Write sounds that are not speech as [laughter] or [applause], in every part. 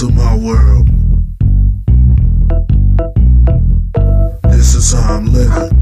To my world. This is how I'm living.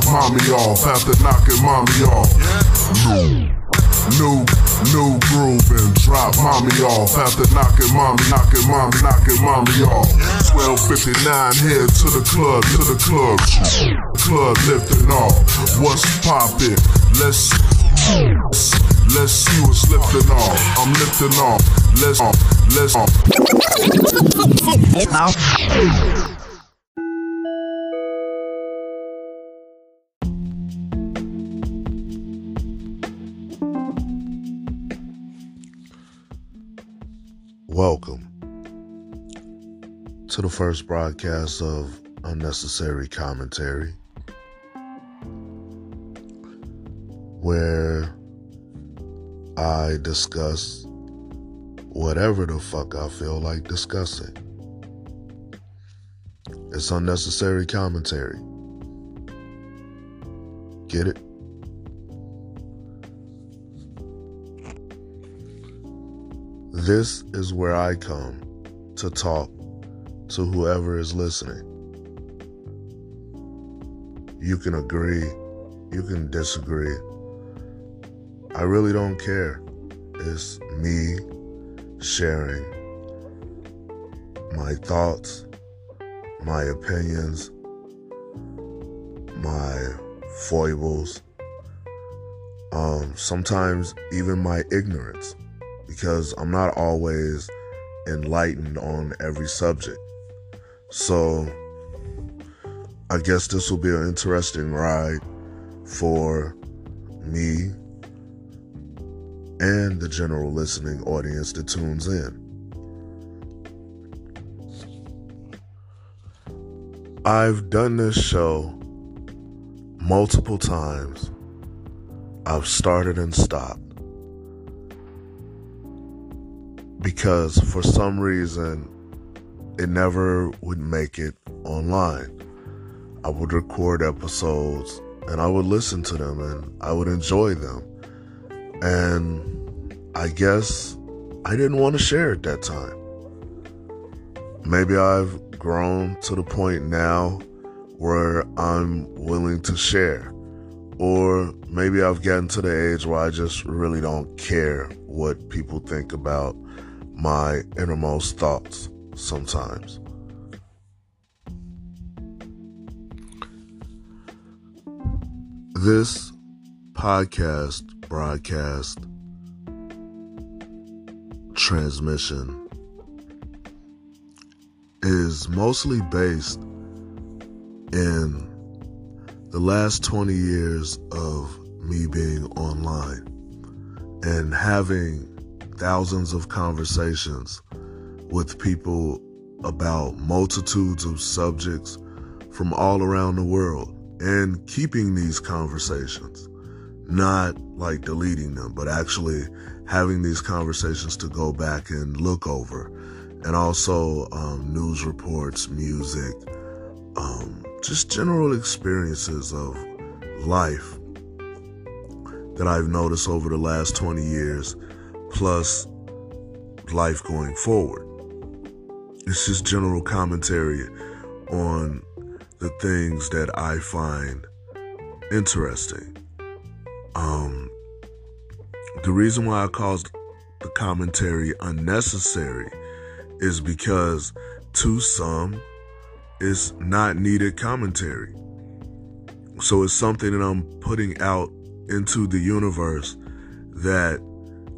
Drop mommy off after knocking mommy off. New, new, new groove and drop mommy off after knocking mommy, knocking mommy, knocking mommy off. 1259 head to the club, to the club, club lifting off. What's poppin'? Let's let's see what's lifting off. I'm lifting off. Let's off. let's Welcome to the first broadcast of Unnecessary Commentary, where I discuss whatever the fuck I feel like discussing. It's unnecessary commentary. Get it? This is where I come to talk to whoever is listening. You can agree, you can disagree. I really don't care. It's me sharing my thoughts, my opinions, my foibles, um, sometimes even my ignorance because I'm not always enlightened on every subject. So I guess this will be an interesting ride for me and the general listening audience that tunes in. I've done this show multiple times. I've started and stopped. Because for some reason it never would make it online. I would record episodes and I would listen to them and I would enjoy them. And I guess I didn't want to share at that time. Maybe I've grown to the point now where I'm willing to share. Or maybe I've gotten to the age where I just really don't care what people think about my innermost thoughts sometimes. This podcast, broadcast, transmission is mostly based in the last 20 years of me being online and having thousands of conversations with people about multitudes of subjects from all around the world and keeping these conversations, not like deleting them, but actually having these conversations to go back and look over. And also um, news reports, music, um, just general experiences of life that I've noticed over the last 20 years plus life going forward. It's just general commentary on the things that I find interesting. Um, the reason why I caused the commentary unnecessary is because to some, it's not needed commentary. So it's something that I'm putting out into the universe that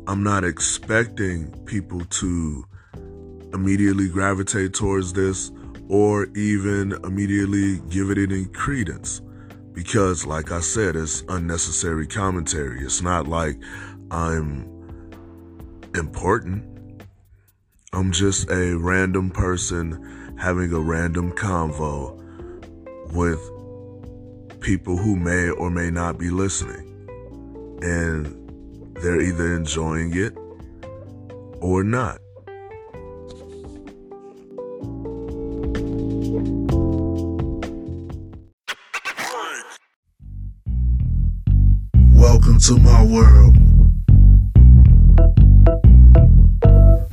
I'm not expecting people to immediately gravitate towards this or even immediately give it any credence because, like I said, it's unnecessary commentary. It's not like I'm important. I'm just a random person having a random convo with people who may or may not be listening. And they're either enjoying it or not. Welcome to my world.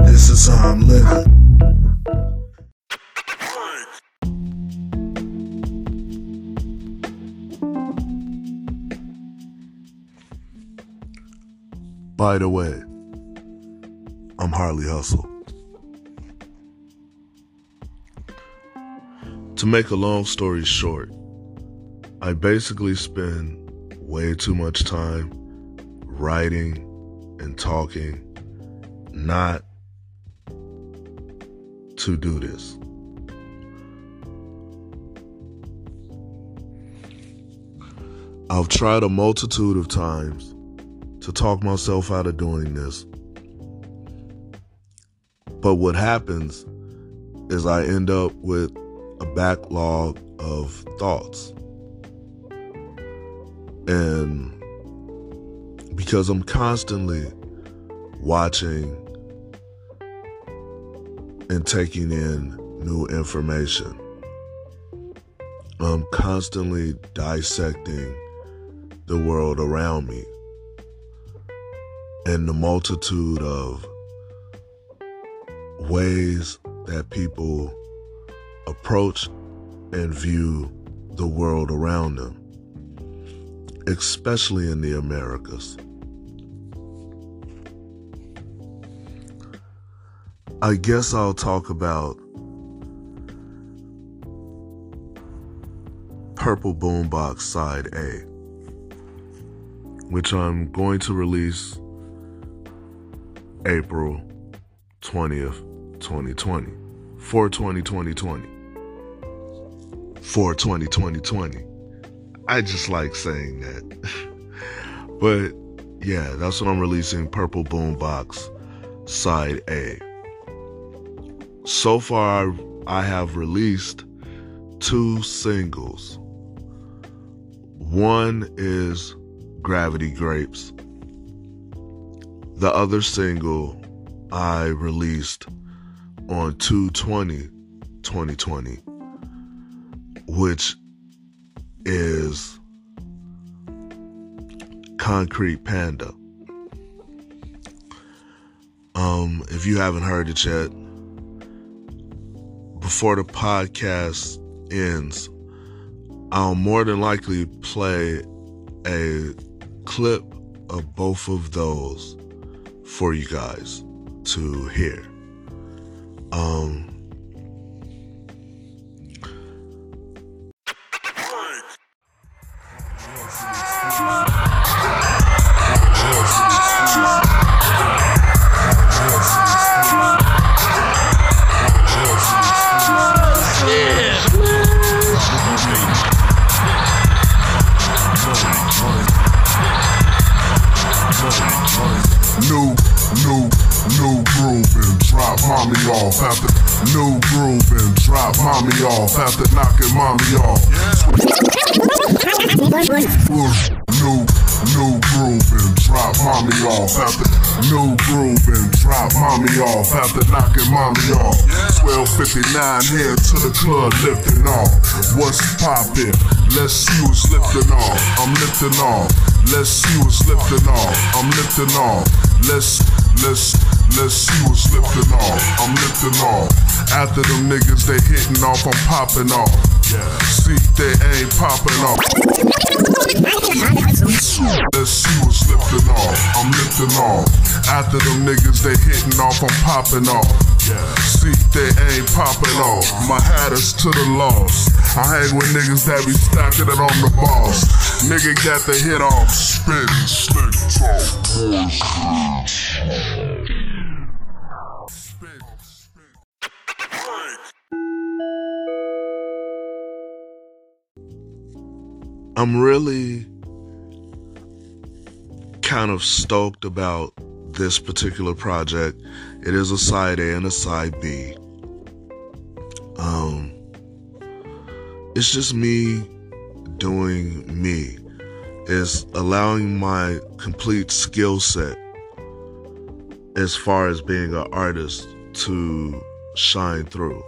This is how I'm living. By the way, I'm Harley Hustle. To make a long story short, I basically spend way too much time writing and talking not to do this. I've tried a multitude of times to talk myself out of doing this. But what happens is I end up with a backlog of thoughts. And because I'm constantly watching and taking in new information, I'm constantly dissecting the world around me and the multitude of ways that people approach and view the world around them, especially in the Americas. I guess I'll talk about Purple Boombox Side A, which I'm going to release April 20th, 2020. 420 2020. 420 2020. I just like saying that. [laughs] but yeah, that's what I'm releasing Purple Boombox Side A. So far, I have released two singles. One is Gravity Grapes the other single I released on 220 2020, which is Concrete Panda. Um, if you haven't heard it yet, before the podcast ends, I'll more than likely play a clip of both of those for you guys to hear. Um, new groove and drop mommy off after knocking mommy off. New, new groove and drop mommy off after new groove and drop mommy off after knocking mommy off. 1259 here to the club lifting off. What's poppin'? Let's see what's lifting off. I'm lifting off. Let's see what's lifting off. I'm lifting off. Let's let's let's see what's lifting off. I'm lifting off. After them niggas they hitting off, I'm popping off. Yeah. See they ain't popping off. Let's see what's lifting off. I'm lifting off. After them niggas they hitting off, I'm popping off. Yeah. See they ain't popping off. My hat is to the loss. I hang with niggas that be stacking it on the boss. Nigga got the hit off, spit, slick talk. I'm really kind of stoked about this particular project. It is a side A and a side B. Um, it's just me doing me. It's allowing my complete skill set as far as being an artist to shine through.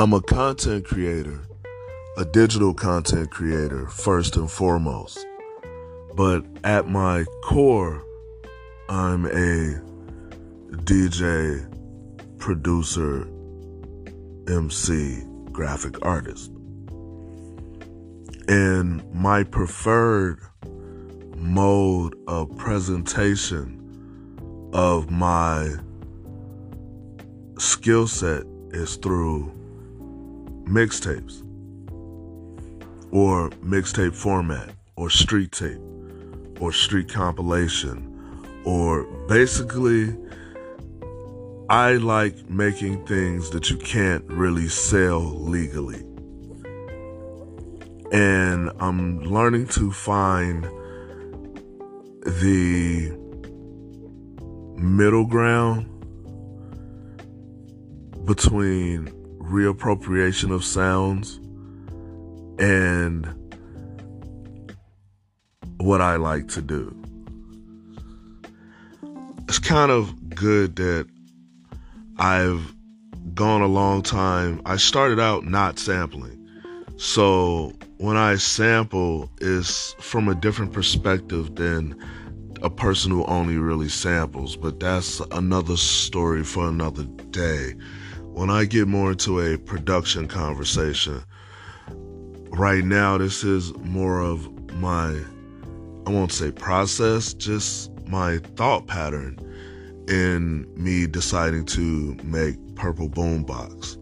I'm a content creator, a digital content creator, first and foremost. But at my core, I'm a DJ, producer, MC, graphic artist. And my preferred mode of presentation of my skill set is through mixtapes or mixtape format or street tape or street compilation or basically I like making things that you can't really sell legally. And I'm learning to find the middle ground between reappropriation of sounds and what I like to do. It's kind of good that I've gone a long time. I started out not sampling. So when I sample is from a different perspective than a person who only really samples, but that's another story for another day. When I get more into a production conversation, right now this is more of my I won't say process, just my thought pattern in me deciding to make Purple Boombox.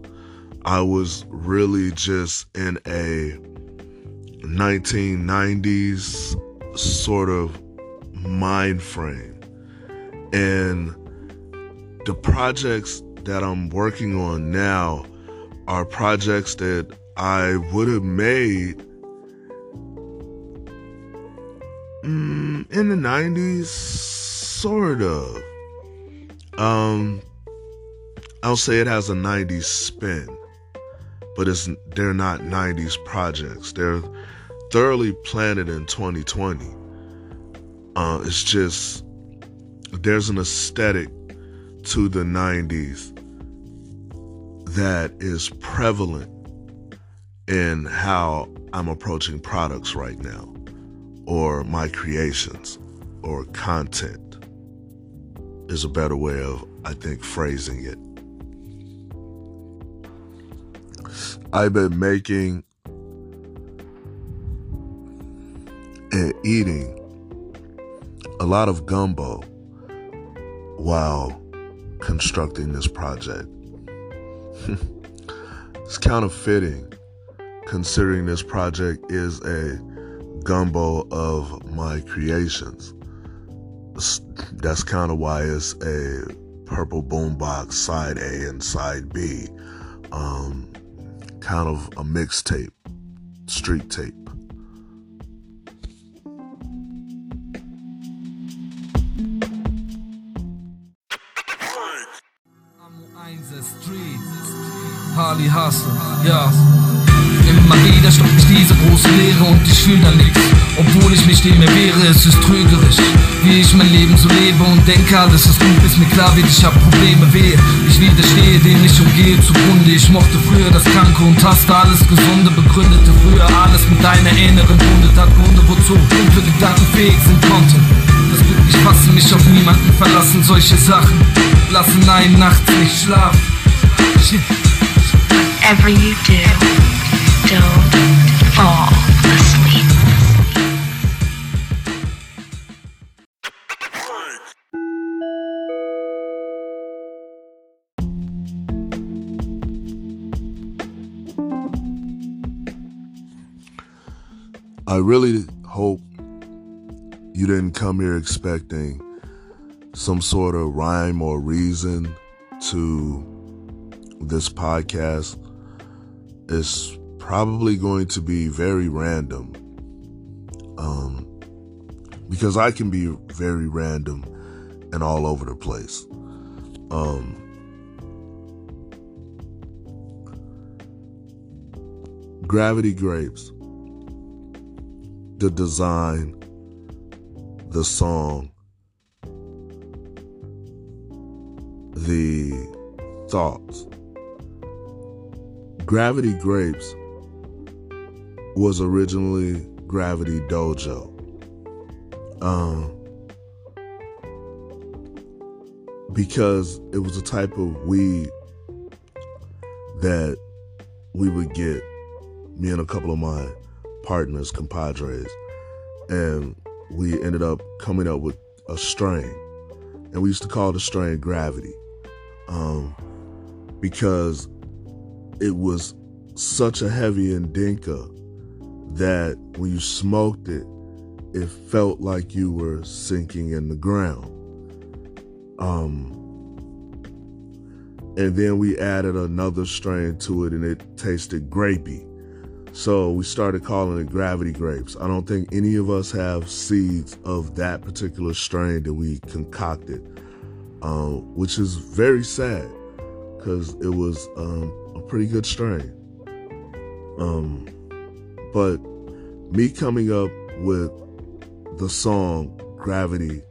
I was really just in a 1990s sort of mind frame. And the projects that I'm working on now are projects that I would have made mm, in the 90s, sort of. Um, I'll say it has a 90s spin, but it's they're not 90s projects. They're thoroughly planted in 2020. Uh, it's just there's an aesthetic to the 90s that is prevalent in how I'm approaching products right now, or my creations, or content is a better way of, I think, phrasing it. I've been making and eating a lot of gumbo while constructing this project. [laughs] it's kind of fitting considering this project is a gumbo of my creations. That's kind of why it's a purple boombox side A and side B. Um, kind of a mixtape, street tape. Harley Hustle, ja. Immer wieder stoppt mich diese große Leere und ich fühl da nichts. Obwohl ich mich dem mehr wehre, es ist trügerisch, wie ich mein Leben so lebe und denke, alles ist gut, bis mir klar wird, ich hab Probleme, wehe. Ich widerstehe dem, ich umgehe zugrunde. Ich mochte früher das Kranke und hasste alles Gesunde, begründete früher alles mit deiner inneren Wunde. Tat Gründe, wozu dunkle Gedanken fähig sind konnten. Das Glück, ich fasse mich auf niemanden verlassen, solche Sachen lassen einen nachts nicht schlafen. Shit. Whatever you do, don't fall asleep. I really hope you didn't come here expecting some sort of rhyme or reason to this podcast. It's probably going to be very random. Um, because I can be very random and all over the place. Um, Gravity Grapes, the design, the song, the thoughts. Gravity Grapes was originally Gravity Dojo. Um, because it was a type of weed that we would get, me and a couple of my partners, compadres, and we ended up coming up with a strain. And we used to call the strain Gravity um, because it was such a heavy indica that when you smoked it, it felt like you were sinking in the ground. Um, and then we added another strain to it and it tasted grapey. So we started calling it gravity grapes. I don't think any of us have seeds of that particular strain that we concocted, um, which is very sad because it was um, a pretty good strain. Um, but me coming up with the song Gravity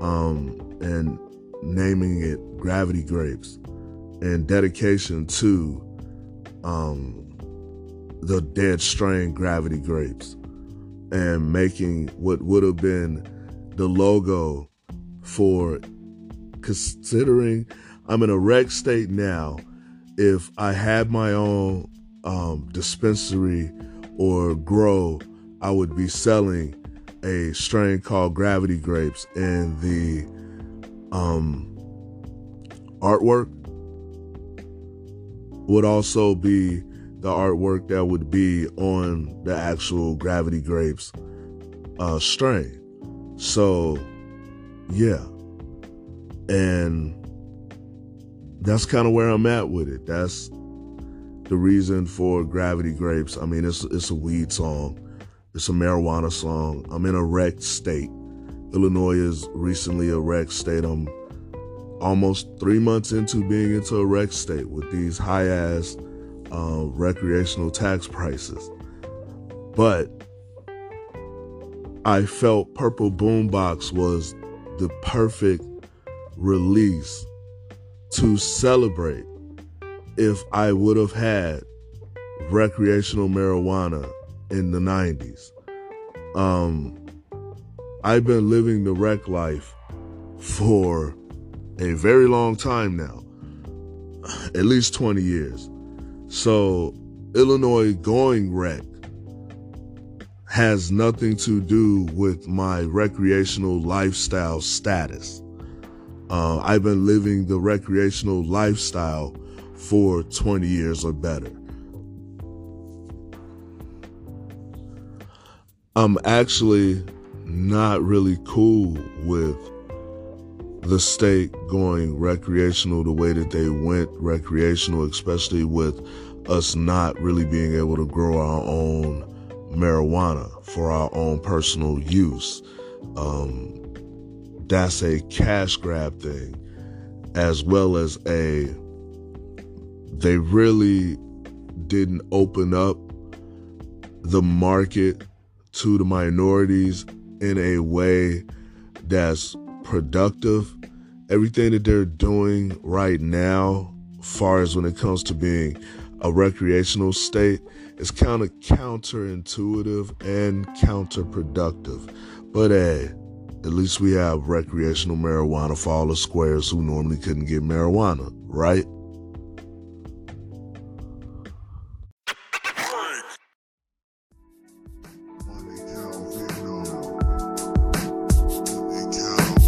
um, and naming it Gravity Grapes and dedication to um, the dead strain Gravity Grapes and making what would have been the logo for considering I'm in a rec state now. If I had my own um, dispensary or grow, I would be selling a strain called Gravity Grapes, and the um, artwork would also be the artwork that would be on the actual Gravity Grapes uh, strain. So, yeah. And that's kind of where I'm at with it. That's the reason for Gravity Grapes. I mean, it's it's a weed song, it's a marijuana song. I'm in a wrecked state. Illinois is recently a wrecked state. I'm almost three months into being into a wrecked state with these high ass uh, recreational tax prices. But I felt Purple Boombox was the perfect release to celebrate if I would have had recreational marijuana in the 90s. Um, I've been living the rec life for a very long time now, at least 20 years. So, Illinois going rec has nothing to do with my recreational lifestyle status. Uh, I've been living the recreational lifestyle for 20 years or better. I'm actually not really cool with the state going recreational the way that they went recreational, especially with us not really being able to grow our own marijuana for our own personal use. Um, that's a cash grab thing, as well as a they really didn't open up the market to the minorities in a way that's productive. Everything that they're doing right now, far as when it comes to being a recreational state, is kind of counterintuitive and counterproductive. But hey, at least we have recreational marijuana for all the squares who normally couldn't get marijuana, right?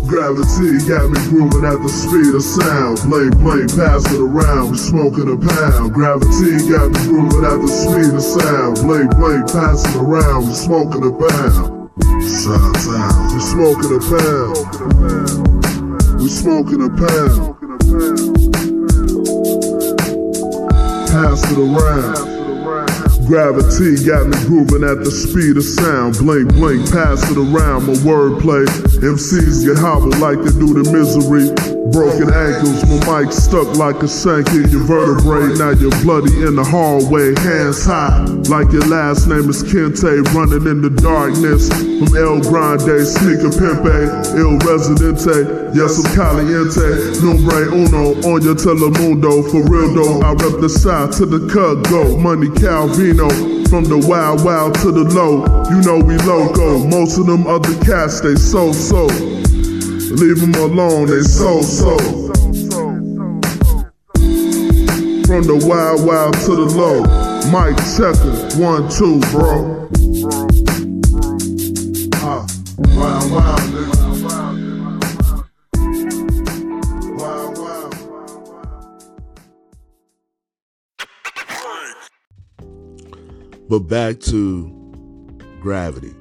Gravity got me grooving at the speed of sound. Blade, blade, pass it around. We smoking a pound. Gravity got me grooving at the speed of sound. Blade, blade, pass it around. We smoking a pound. We smoking a pound. We smoking a pound. pass it around. Gravity got me grooving at the speed of sound. Blink, blink, pass it around. My wordplay. MCs get hobbled like they do the misery. Broken ankles, my mic stuck like a shank in your vertebrae. Now you're bloody in the hallway, hands high. Like your last name is Kente, running in the darkness. From El Grande, sneaker pimpe, eh? Il Residente. Yes, I'm caliente. Nombre uno on your telemundo. For real though, I rep the south to the cut go. Money Calvino. From the wild, wild to the low, you know we loco. Most of them other cats, they so so. Leave them alone, they so so. From the wild, wild to the low. Mike checker, one, two, bro. Uh, wild. But back to gravity.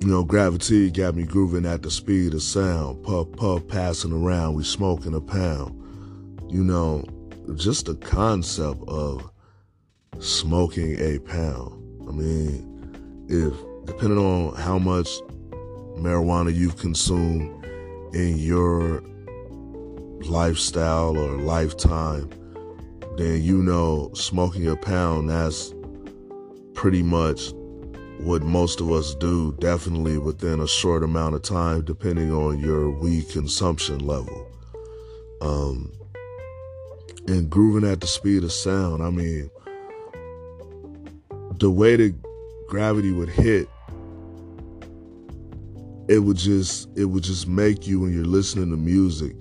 You know, gravity got me grooving at the speed of sound. Puff, puff, passing around, we smoking a pound. You know, just the concept of smoking a pound. I mean, if depending on how much marijuana you've consumed in your lifestyle or lifetime, then you know smoking a pound that's pretty much what most of us do, definitely within a short amount of time, depending on your weed consumption level. Um, and grooving at the speed of sound, I mean, the way that gravity would hit, it would just it would just make you when you're listening to music,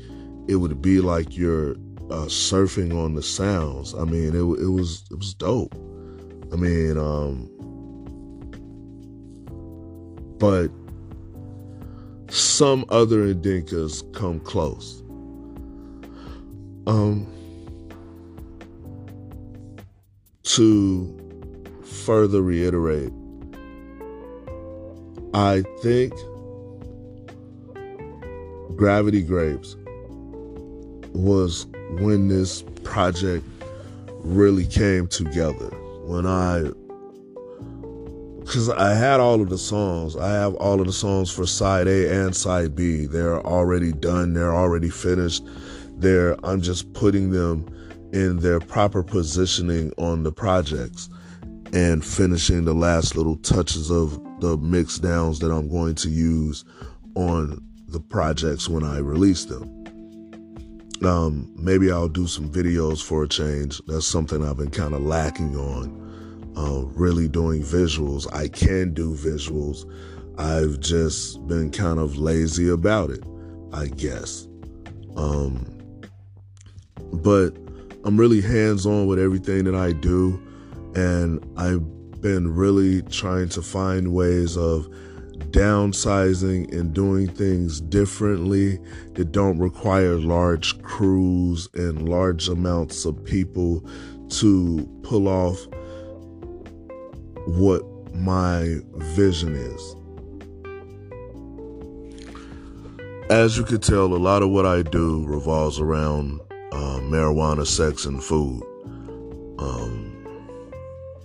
it would be like you're uh, surfing on the sounds. I mean, it it was it was dope. I mean, um, but some other Indicas come close. Um, to further reiterate, I think Gravity Grapes was when this project really came together. When I because I had all of the songs. I have all of the songs for side A and side B. They're already done. They're already finished. They're I'm just putting them in their proper positioning on the projects and finishing the last little touches of the mix downs that I'm going to use on the projects when I release them. Um, maybe I'll do some videos for a change. That's something I've been kind of lacking on uh, really doing visuals. I can do visuals. I've just been kind of lazy about it, I guess. Um, but I'm really hands on with everything that I do, and I've been really trying to find ways of downsizing and doing things differently that don't require large crews and large amounts of people to pull off what my vision is. As you can tell, a lot of what I do revolves around uh, marijuana, sex, and food. Um,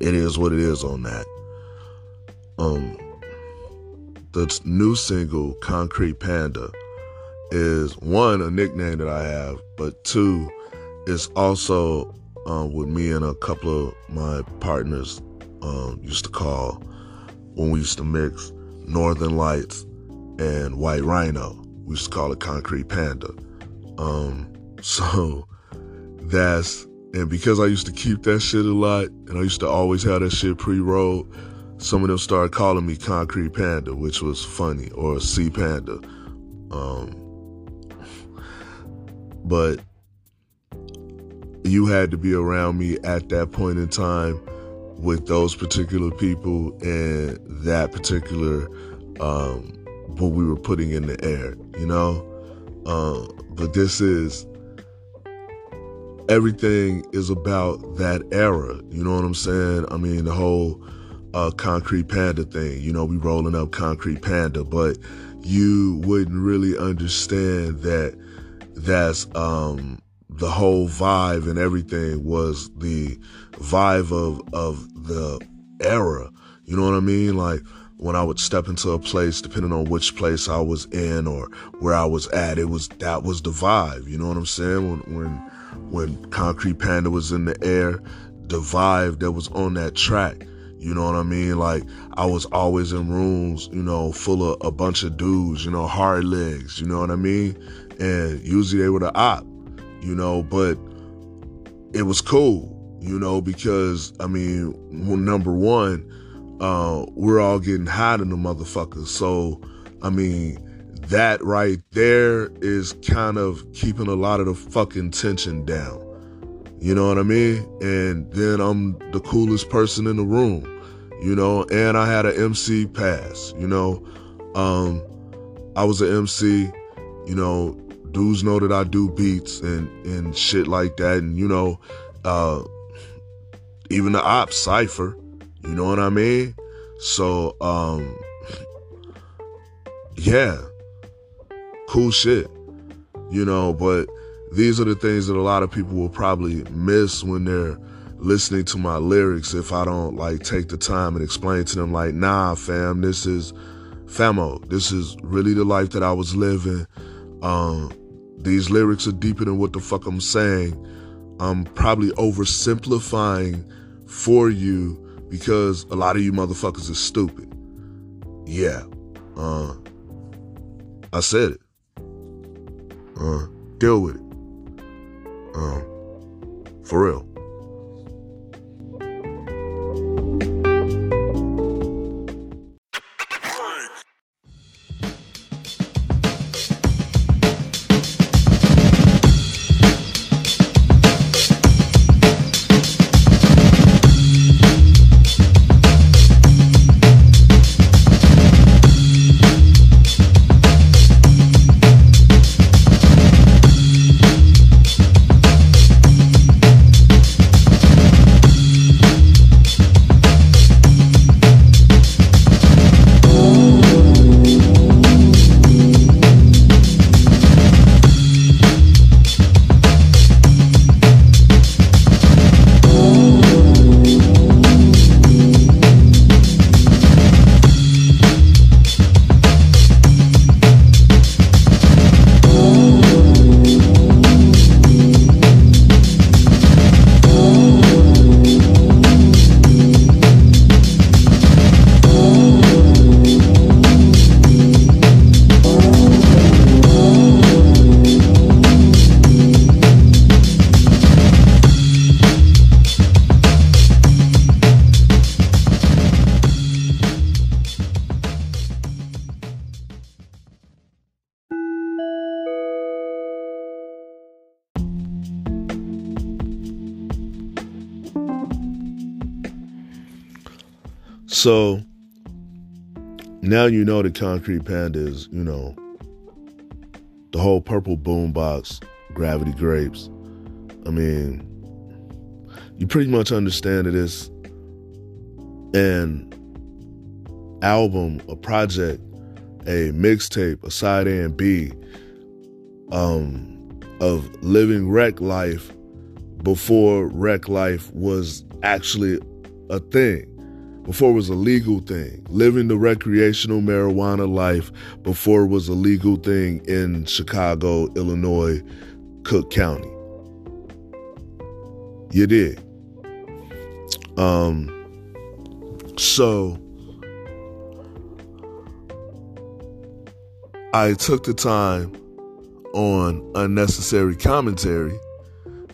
it is what it is on that. Um, the new single, Concrete Panda, is one, a nickname that I have, but two, it's also uh, with me and a couple of my partners um, used to call when we used to mix Northern Lights and White Rhino. We used to call it Concrete Panda. Um, [laughs] so that's and because I used to keep that shit a lot, and I used to always have that shit pre-rolled, some of them started calling me Concrete Panda, which was funny, or C Panda. Um, but you had to be around me at that point in time with those particular people and that particular um, what we were putting in the air, you know. Uh, but this is everything is about that era. You know what I'm saying? I mean, the whole uh, Concrete Panda thing. You know, we rolling up Concrete Panda, but you wouldn't really understand that that's um, the whole vibe and everything was the vibe of of the era. You know what I mean? Like when I would step into a place, depending on which place I was in or where I was at, it was that was the vibe. You know what I'm saying? When when when Concrete Panda was in the air, the vibe that was on that track. You know what I mean? Like I was always in rooms, you know, full of a bunch of dudes, you know, hard legs, you know what I mean? And usually they were the op, you know, but it was cool, you know, because I mean, number one, uh, we're all getting hot in the motherfuckers. So, I mean, that right there is kind of keeping a lot of the fucking tension down. You know what I mean? And then I'm the coolest person in the room, you know, and I had an MC pass, you know. Um, I was an MC, you know, dudes know that I do beats and, and shit like that. And, you know, uh, even the op cipher, you know what I mean? So, um, yeah, cool shit, you know, but these are the things that a lot of people will probably miss when they're listening to my lyrics if I don't like take the time and explain to them like, nah, fam, this is famo. This is really the life that I was living. Um, these lyrics are deeper than what the fuck I'm saying. I'm probably oversimplifying for you because a lot of you motherfuckers are stupid. Yeah. Uh, I said it. Uh, deal with it. Um, for real. So now you know the Concrete Panda is, you know, the whole purple boombox, gravity grapes. I mean, you pretty much understand that it is an album, a project, a mixtape, a side A and B um, of living rec life before rec life was actually a thing before it was a legal thing. Living the recreational marijuana life before it was a legal thing in Chicago, Illinois, Cook County. You did. Um, so I took the time on unnecessary commentary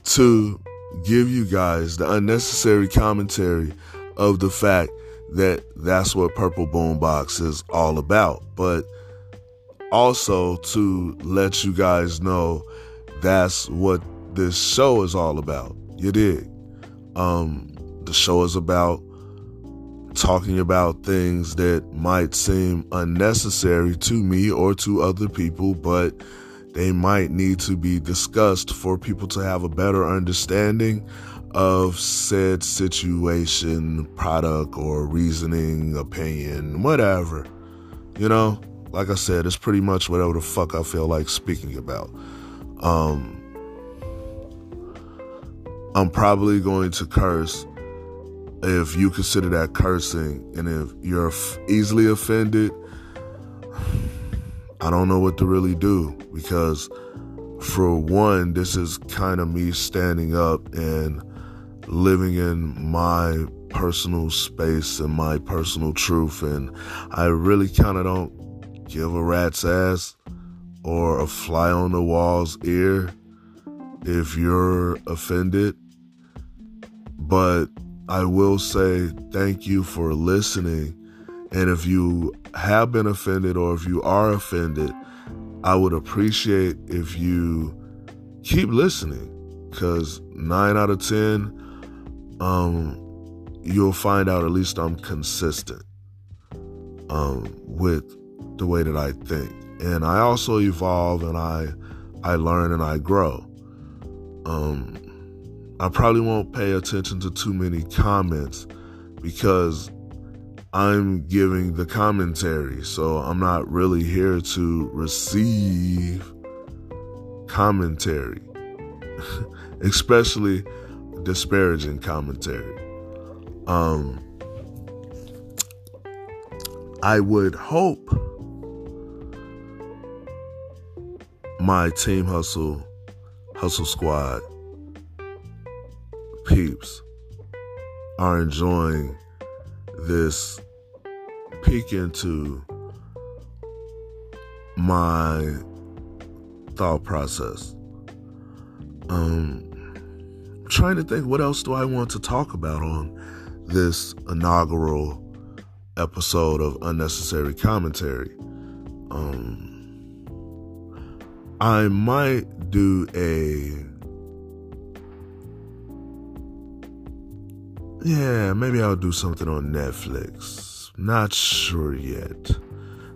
to give you guys the unnecessary commentary of the fact that that's what Purple Boombox is all about. But also to let you guys know that's what this show is all about. You dig? Um, the show is about talking about things that might seem unnecessary to me or to other people, but they might need to be discussed for people to have a better understanding of said situation, product, or reasoning, opinion, whatever. You know, like I said, it's pretty much whatever the fuck I feel like speaking about. Um, I'm probably going to curse if you consider that cursing. And if you're f- easily offended, I don't know what to really do because, for one, this is kind of me standing up and living in my personal space and my personal truth. And I really kind of don't give a rat's ass or a fly on the wall's ear if you're offended. But I will say thank you for listening. And if you have been offended or if you are offended, I would appreciate if you keep listening because nine out of 10, um, you'll find out at least I'm consistent um, with the way that I think. And I also evolve and I, I learn and I grow. Um, I probably won't pay attention to too many comments because I'm giving the commentary. So I'm not really here to receive commentary, [laughs] especially disparaging commentary. Um, I would hope my team hustle, hustle squad peeps are enjoying this peek into my thought process. Um, trying to think what else do I want to talk about on this inaugural episode of Unnecessary Commentary. Um, I might do a Yeah, maybe I'll do something on Netflix. Not sure yet.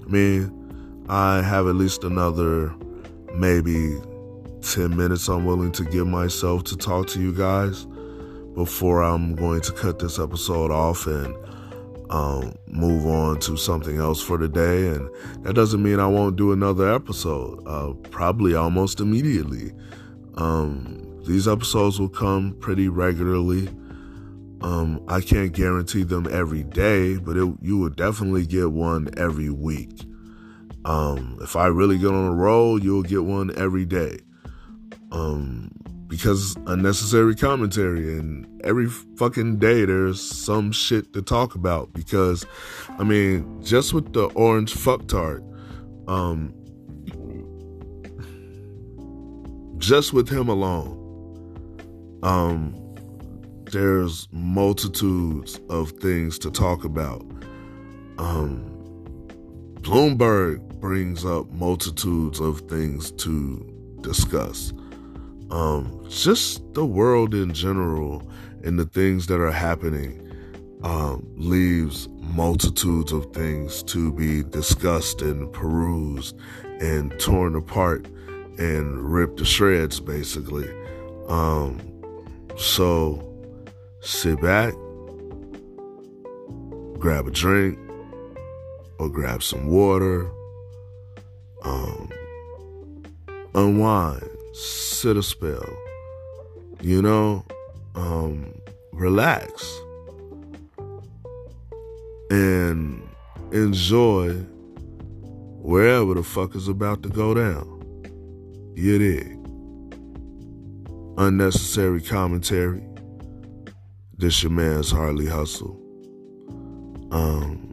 I mean, I have at least another maybe 10 minutes I'm willing to give myself to talk to you guys before I'm going to cut this episode off and um, move on to something else for the day. And that doesn't mean I won't do another episode, uh, probably almost immediately. Um, these episodes will come pretty regularly. Um, I can't guarantee them every day, but it, you will definitely get one every week. Um, if I really get on a roll, you'll get one every day. Um, because unnecessary commentary and every fucking day there's some shit to talk about because I mean, just with the orange fuck tart, um, just with him alone, um, there's multitudes of things to talk about. Um, Bloomberg brings up multitudes of things to discuss. Um, just the world in general and the things that are happening um, leaves multitudes of things to be discussed and perused and torn apart and ripped to shreds, basically. Um, so sit back, grab a drink, or grab some water, um, unwind, sit a spell, you know, um, relax, and enjoy wherever the fuck is about to go down. You dig? Unnecessary commentary this your man's Harley Hustle. Um,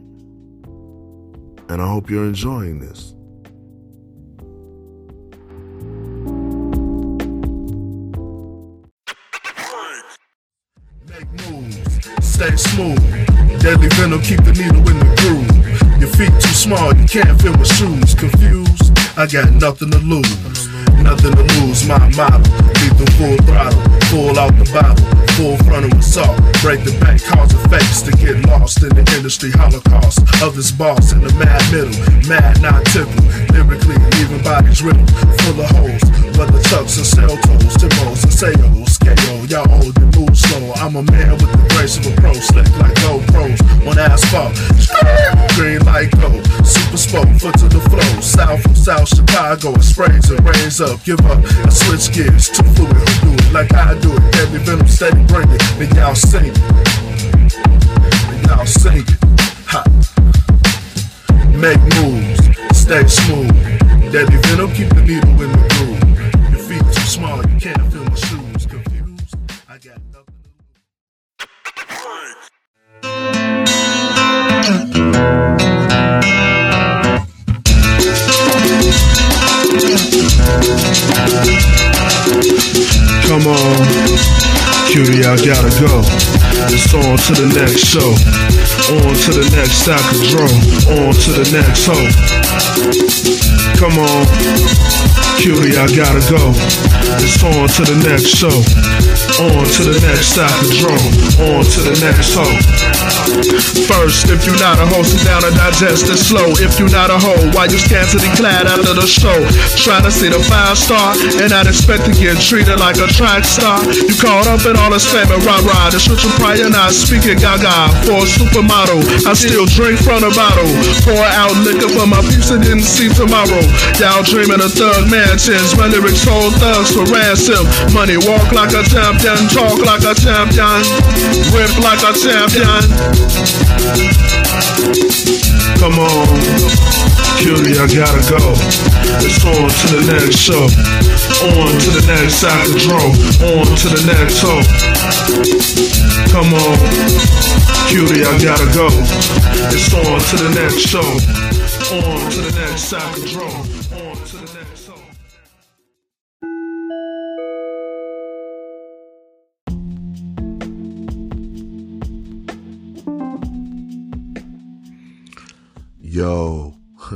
and I hope you're enjoying this. Stay smooth. Deadly venom, keep the needle in the groove. Your feet too small, you can't fit with shoes. Confused? I got nothing to lose. Nothing to lose, my motto. Lethal full throttle, pull out the bottle, full frontal assault. Break the bank, cause face to get lost in the industry holocaust of this boss in the mad middle. Mad, not tickle. Lyrically, leaving bodies riddled, full of holes. Whether chucks and cell toes, timbos and sales, oh, scale. Y'all old and move slow. I'm a man with the grace of a pro, slick like GoPros on asphalt. Green like gold, super bespoke, foot to the flow. South from South Chicago, it sprays and rains up. Give up, I switch gears, too fluid. Who do it like I do it? Heavy venom, steady bring it. Then y'all sing it. Then y'all sing it. Ha. Make moves, stay smooth. Deadly venom, keep the needle in the groove. Your feet too small, you can't feel my shoes. Confused? I got nothing. Come on, cutie, I gotta go. It's on to the next show. On to the next I can draw. On to the next hoe. Come on, cutie, I gotta go. It's on to the next show. On to the next I can draw. On to the next hoe. First, if you're not a hoe, sit down and digest it slow. If you're not a hoe, why you scantily clad after the show? Trying to see the five star and not expect to get treated like a track star. You caught up in all this fame and rah rah. The shit you prior not speaking gaga for a supermodel. I still drink from the bottle. Pour out liquor for my peeps that didn't see tomorrow. Y'all dreaming of thug mansions. My lyrics hold thugs for ransom. Money walk like a champion, talk like a champion, whip like a champion. Come on, cutie, I gotta go. It's on to the next show. On to the next can draw. On to the next hoe. Come on, cutie, I gotta go. It's on to the next show. On to the next can draw. On Yo, [laughs]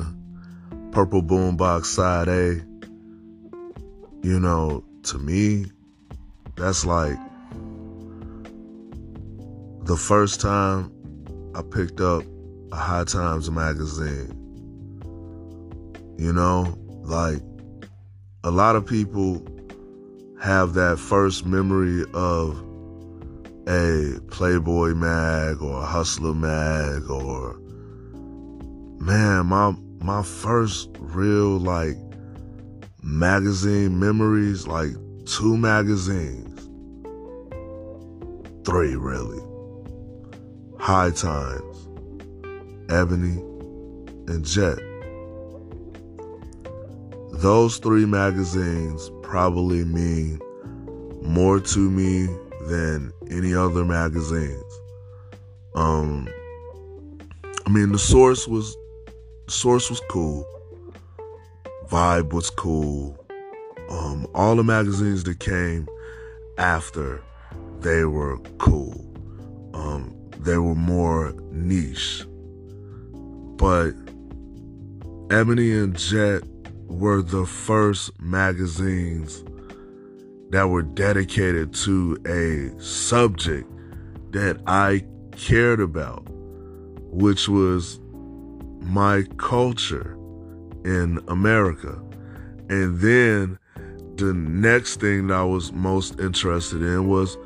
Purple Boombox Side A. You know, to me, that's like the first time I picked up a High Times magazine. You know, like a lot of people have that first memory of a Playboy mag or a Hustler mag or man, my my first real like magazine memories, like two magazines. Three really. High Times, Ebony, and Jet. Those three magazines probably mean more to me than any other magazines. Um I mean the source was source was cool. Vibe was cool. Um, all the magazines that came after, they were cool. Um, they were more niche. But Ebony and Jet were the first magazines that were dedicated to a subject that I cared about, which was my culture in America. And then the next thing that I was most interested in was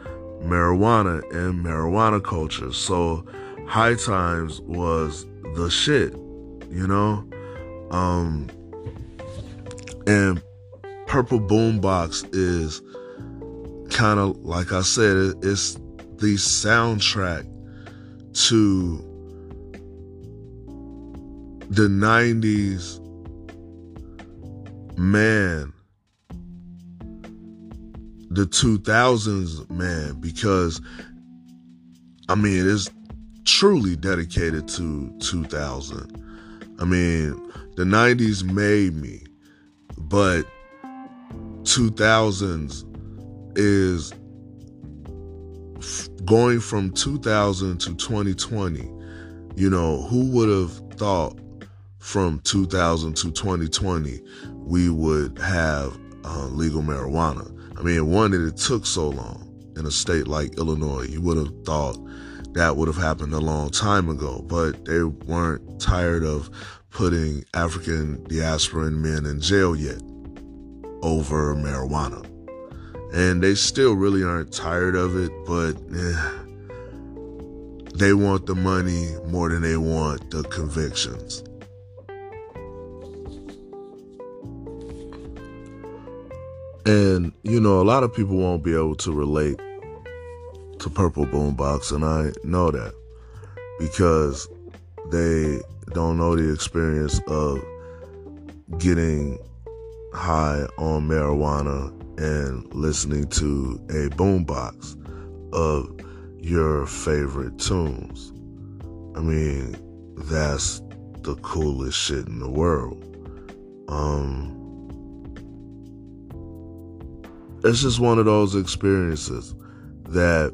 marijuana and marijuana culture. So High Times was the shit, you know? Um and Purple Boombox is kind of like I said, it's the soundtrack to the 90s man the 2000s man because i mean it's truly dedicated to 2000 i mean the 90s made me but 2000s is going from 2000 to 2020 you know who would have thought from 2000 to 2020 we would have uh, legal marijuana. I mean, one that it took so long in a state like Illinois, you would have thought that would have happened a long time ago, but they weren't tired of putting African diasporan men in jail yet over marijuana. And they still really aren't tired of it, but eh, they want the money more than they want the convictions. And, you know, a lot of people won't be able to relate to Purple Boombox, and I know that because they don't know the experience of getting high on marijuana and listening to a boombox of your favorite tunes. I mean, that's the coolest shit in the world. Um, it's just one of those experiences that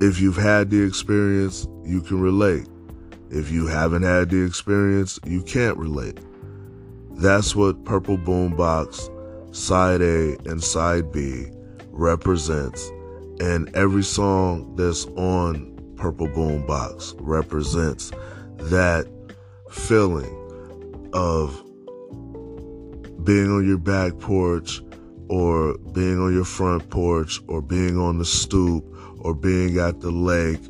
if you've had the experience, you can relate. If you haven't had the experience, you can't relate. That's what Purple Boombox Side A and Side B represents. And every song that's on Purple Boombox represents that feeling of being on your back porch or being on your front porch or being on the stoop or being at the lake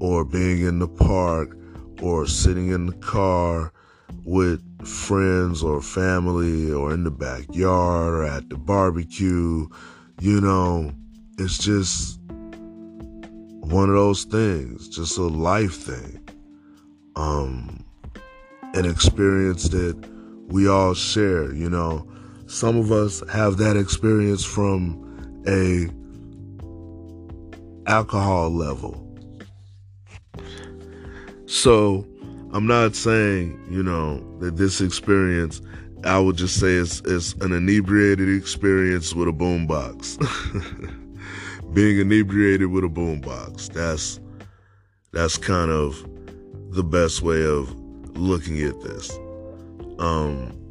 or being in the park or sitting in the car with friends or family or in the backyard or at the barbecue. You know, it's just one of those things, just a life thing. Um, an experience that we all share, you know. Some of us have that experience from a alcohol level. So, I'm not saying, you know, that this experience, I would just say it's, it's an inebriated experience with a boombox. [laughs] Being inebriated with a boombox. That's that's kind of the best way of looking at this. Um,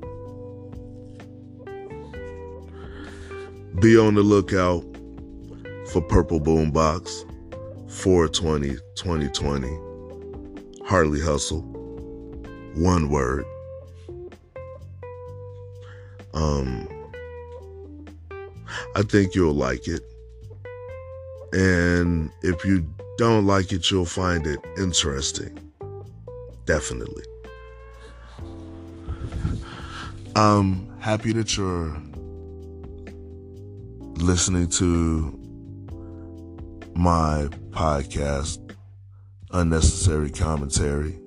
be on the lookout for Purple Boombox 420 2020 Harley Hustle. One word. Um I think you'll like it. And if you don't like it, you'll find it interesting. Definitely. I'm happy that you're listening to my podcast, Unnecessary Commentary.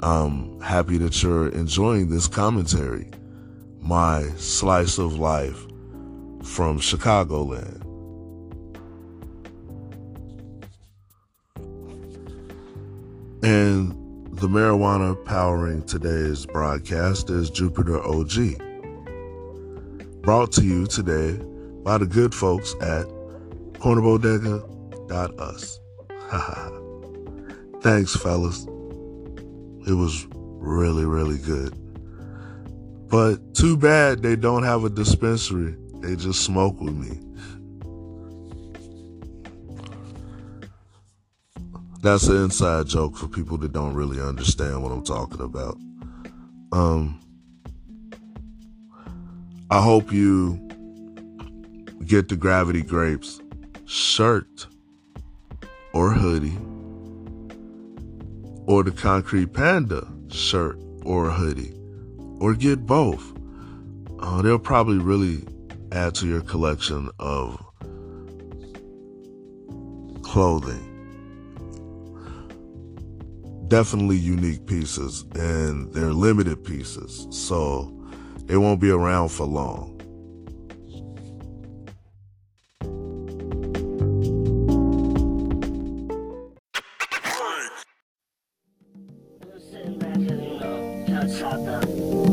I'm happy that you're enjoying this commentary, my slice of life from Chicagoland. And the marijuana powering today's broadcast is Jupiter OG. Brought to you today by the good folks at cornerbodega.us. [laughs] Thanks, fellas. It was really, really good. But too bad they don't have a dispensary. They just smoke with me. That's an inside joke for people that don't really understand what I'm talking about. Um, I hope you get the Gravity Grapes shirt or hoodie or the Concrete Panda shirt or hoodie or get both. Uh, they'll probably really add to your collection of clothing definitely unique pieces and they're limited pieces. So they won't be around for long. Shut up.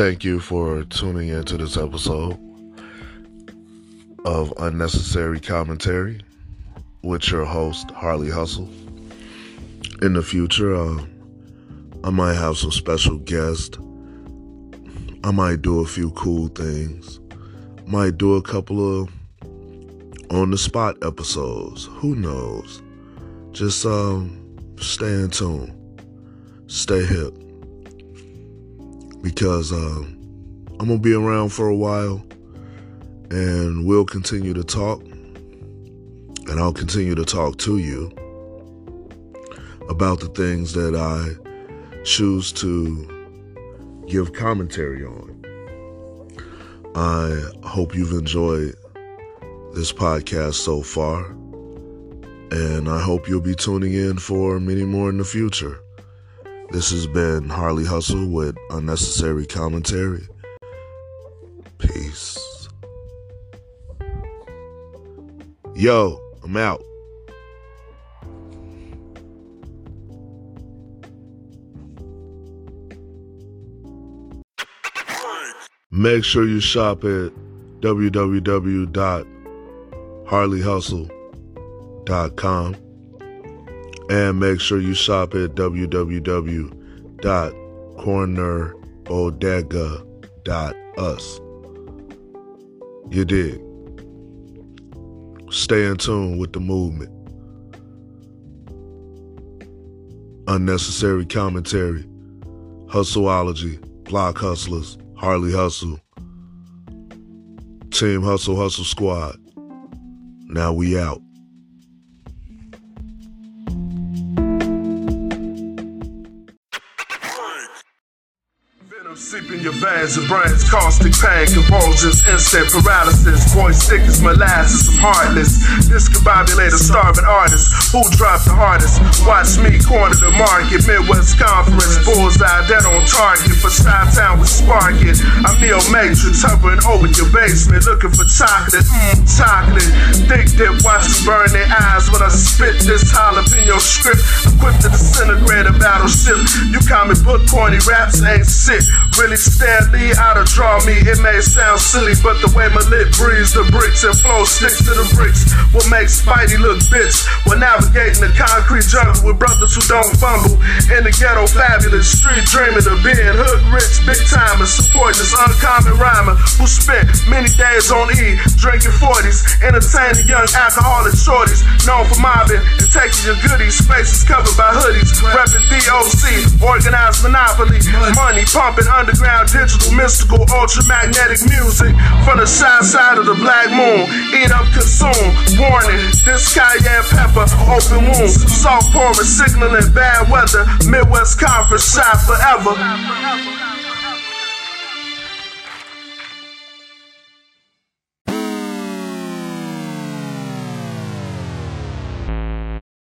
Thank you for tuning into this episode of Unnecessary Commentary with your host, Harley Hustle. In the future, uh, I might have some special guests. I might do a few cool things. Might do a couple of on the spot episodes. Who knows? Just um, stay in tune. Stay hip because uh, I'm gonna be around for a while, and we'll continue to talk, and I'll continue to talk to you about the things that I choose to give commentary on. I hope you've enjoyed this podcast so far, and I hope you'll be tuning in for many more in the future. This has been Harley Hustle with Unnecessary Commentary. Peace. Yo, I'm out. Make sure you shop at www.harleyhustle.com and make sure you shop at www.cornerbodega.us. You did. Stay in tune with the movement. Unnecessary commentary, hustleology, block hustlers, Harley Hustle, Team Hustle Hustle Squad. Now we out. Seeping your veins and brains, caustic pain, convulsions, instant paralysis. Thick as molasses, I'm heartless. Discombobulated, starving artist. Who dropped the hardest? Watch me corner the market, Midwest Conference, bullseye dead on target. For Shy Town, we spark it. I'm Neo Matrix, hovering over your basement, looking for chocolate, mmm, chocolate. Thick dip, watch me burn their eyes when I spit this jalapeno script. Equipped to disintegrate a battleship. You comic book corny raps ain't shit. Really Stan Lee out of draw me. It may sound silly, but the way my lip breathes the bricks and flow sticks to the bricks. What makes Spidey look bitch? When navigating the concrete jungle with brothers who don't fumble. In the ghetto, fabulous street dreaming of being hood rich, big time and support this uncommon rhymer who spent many days on E, drinking 40s, entertaining young alcoholic shorties, known for mobbing and taking your goodies. Spaces covered by hoodies, repping DOC, organized monopoly, money pumping underground digital mystical ultramagnetic music from the south side of the black moon. Eat up, consume. Warning, this cayenne pepper, open wound, salt pouring, signaling bad weather. Midwest conference shot forever.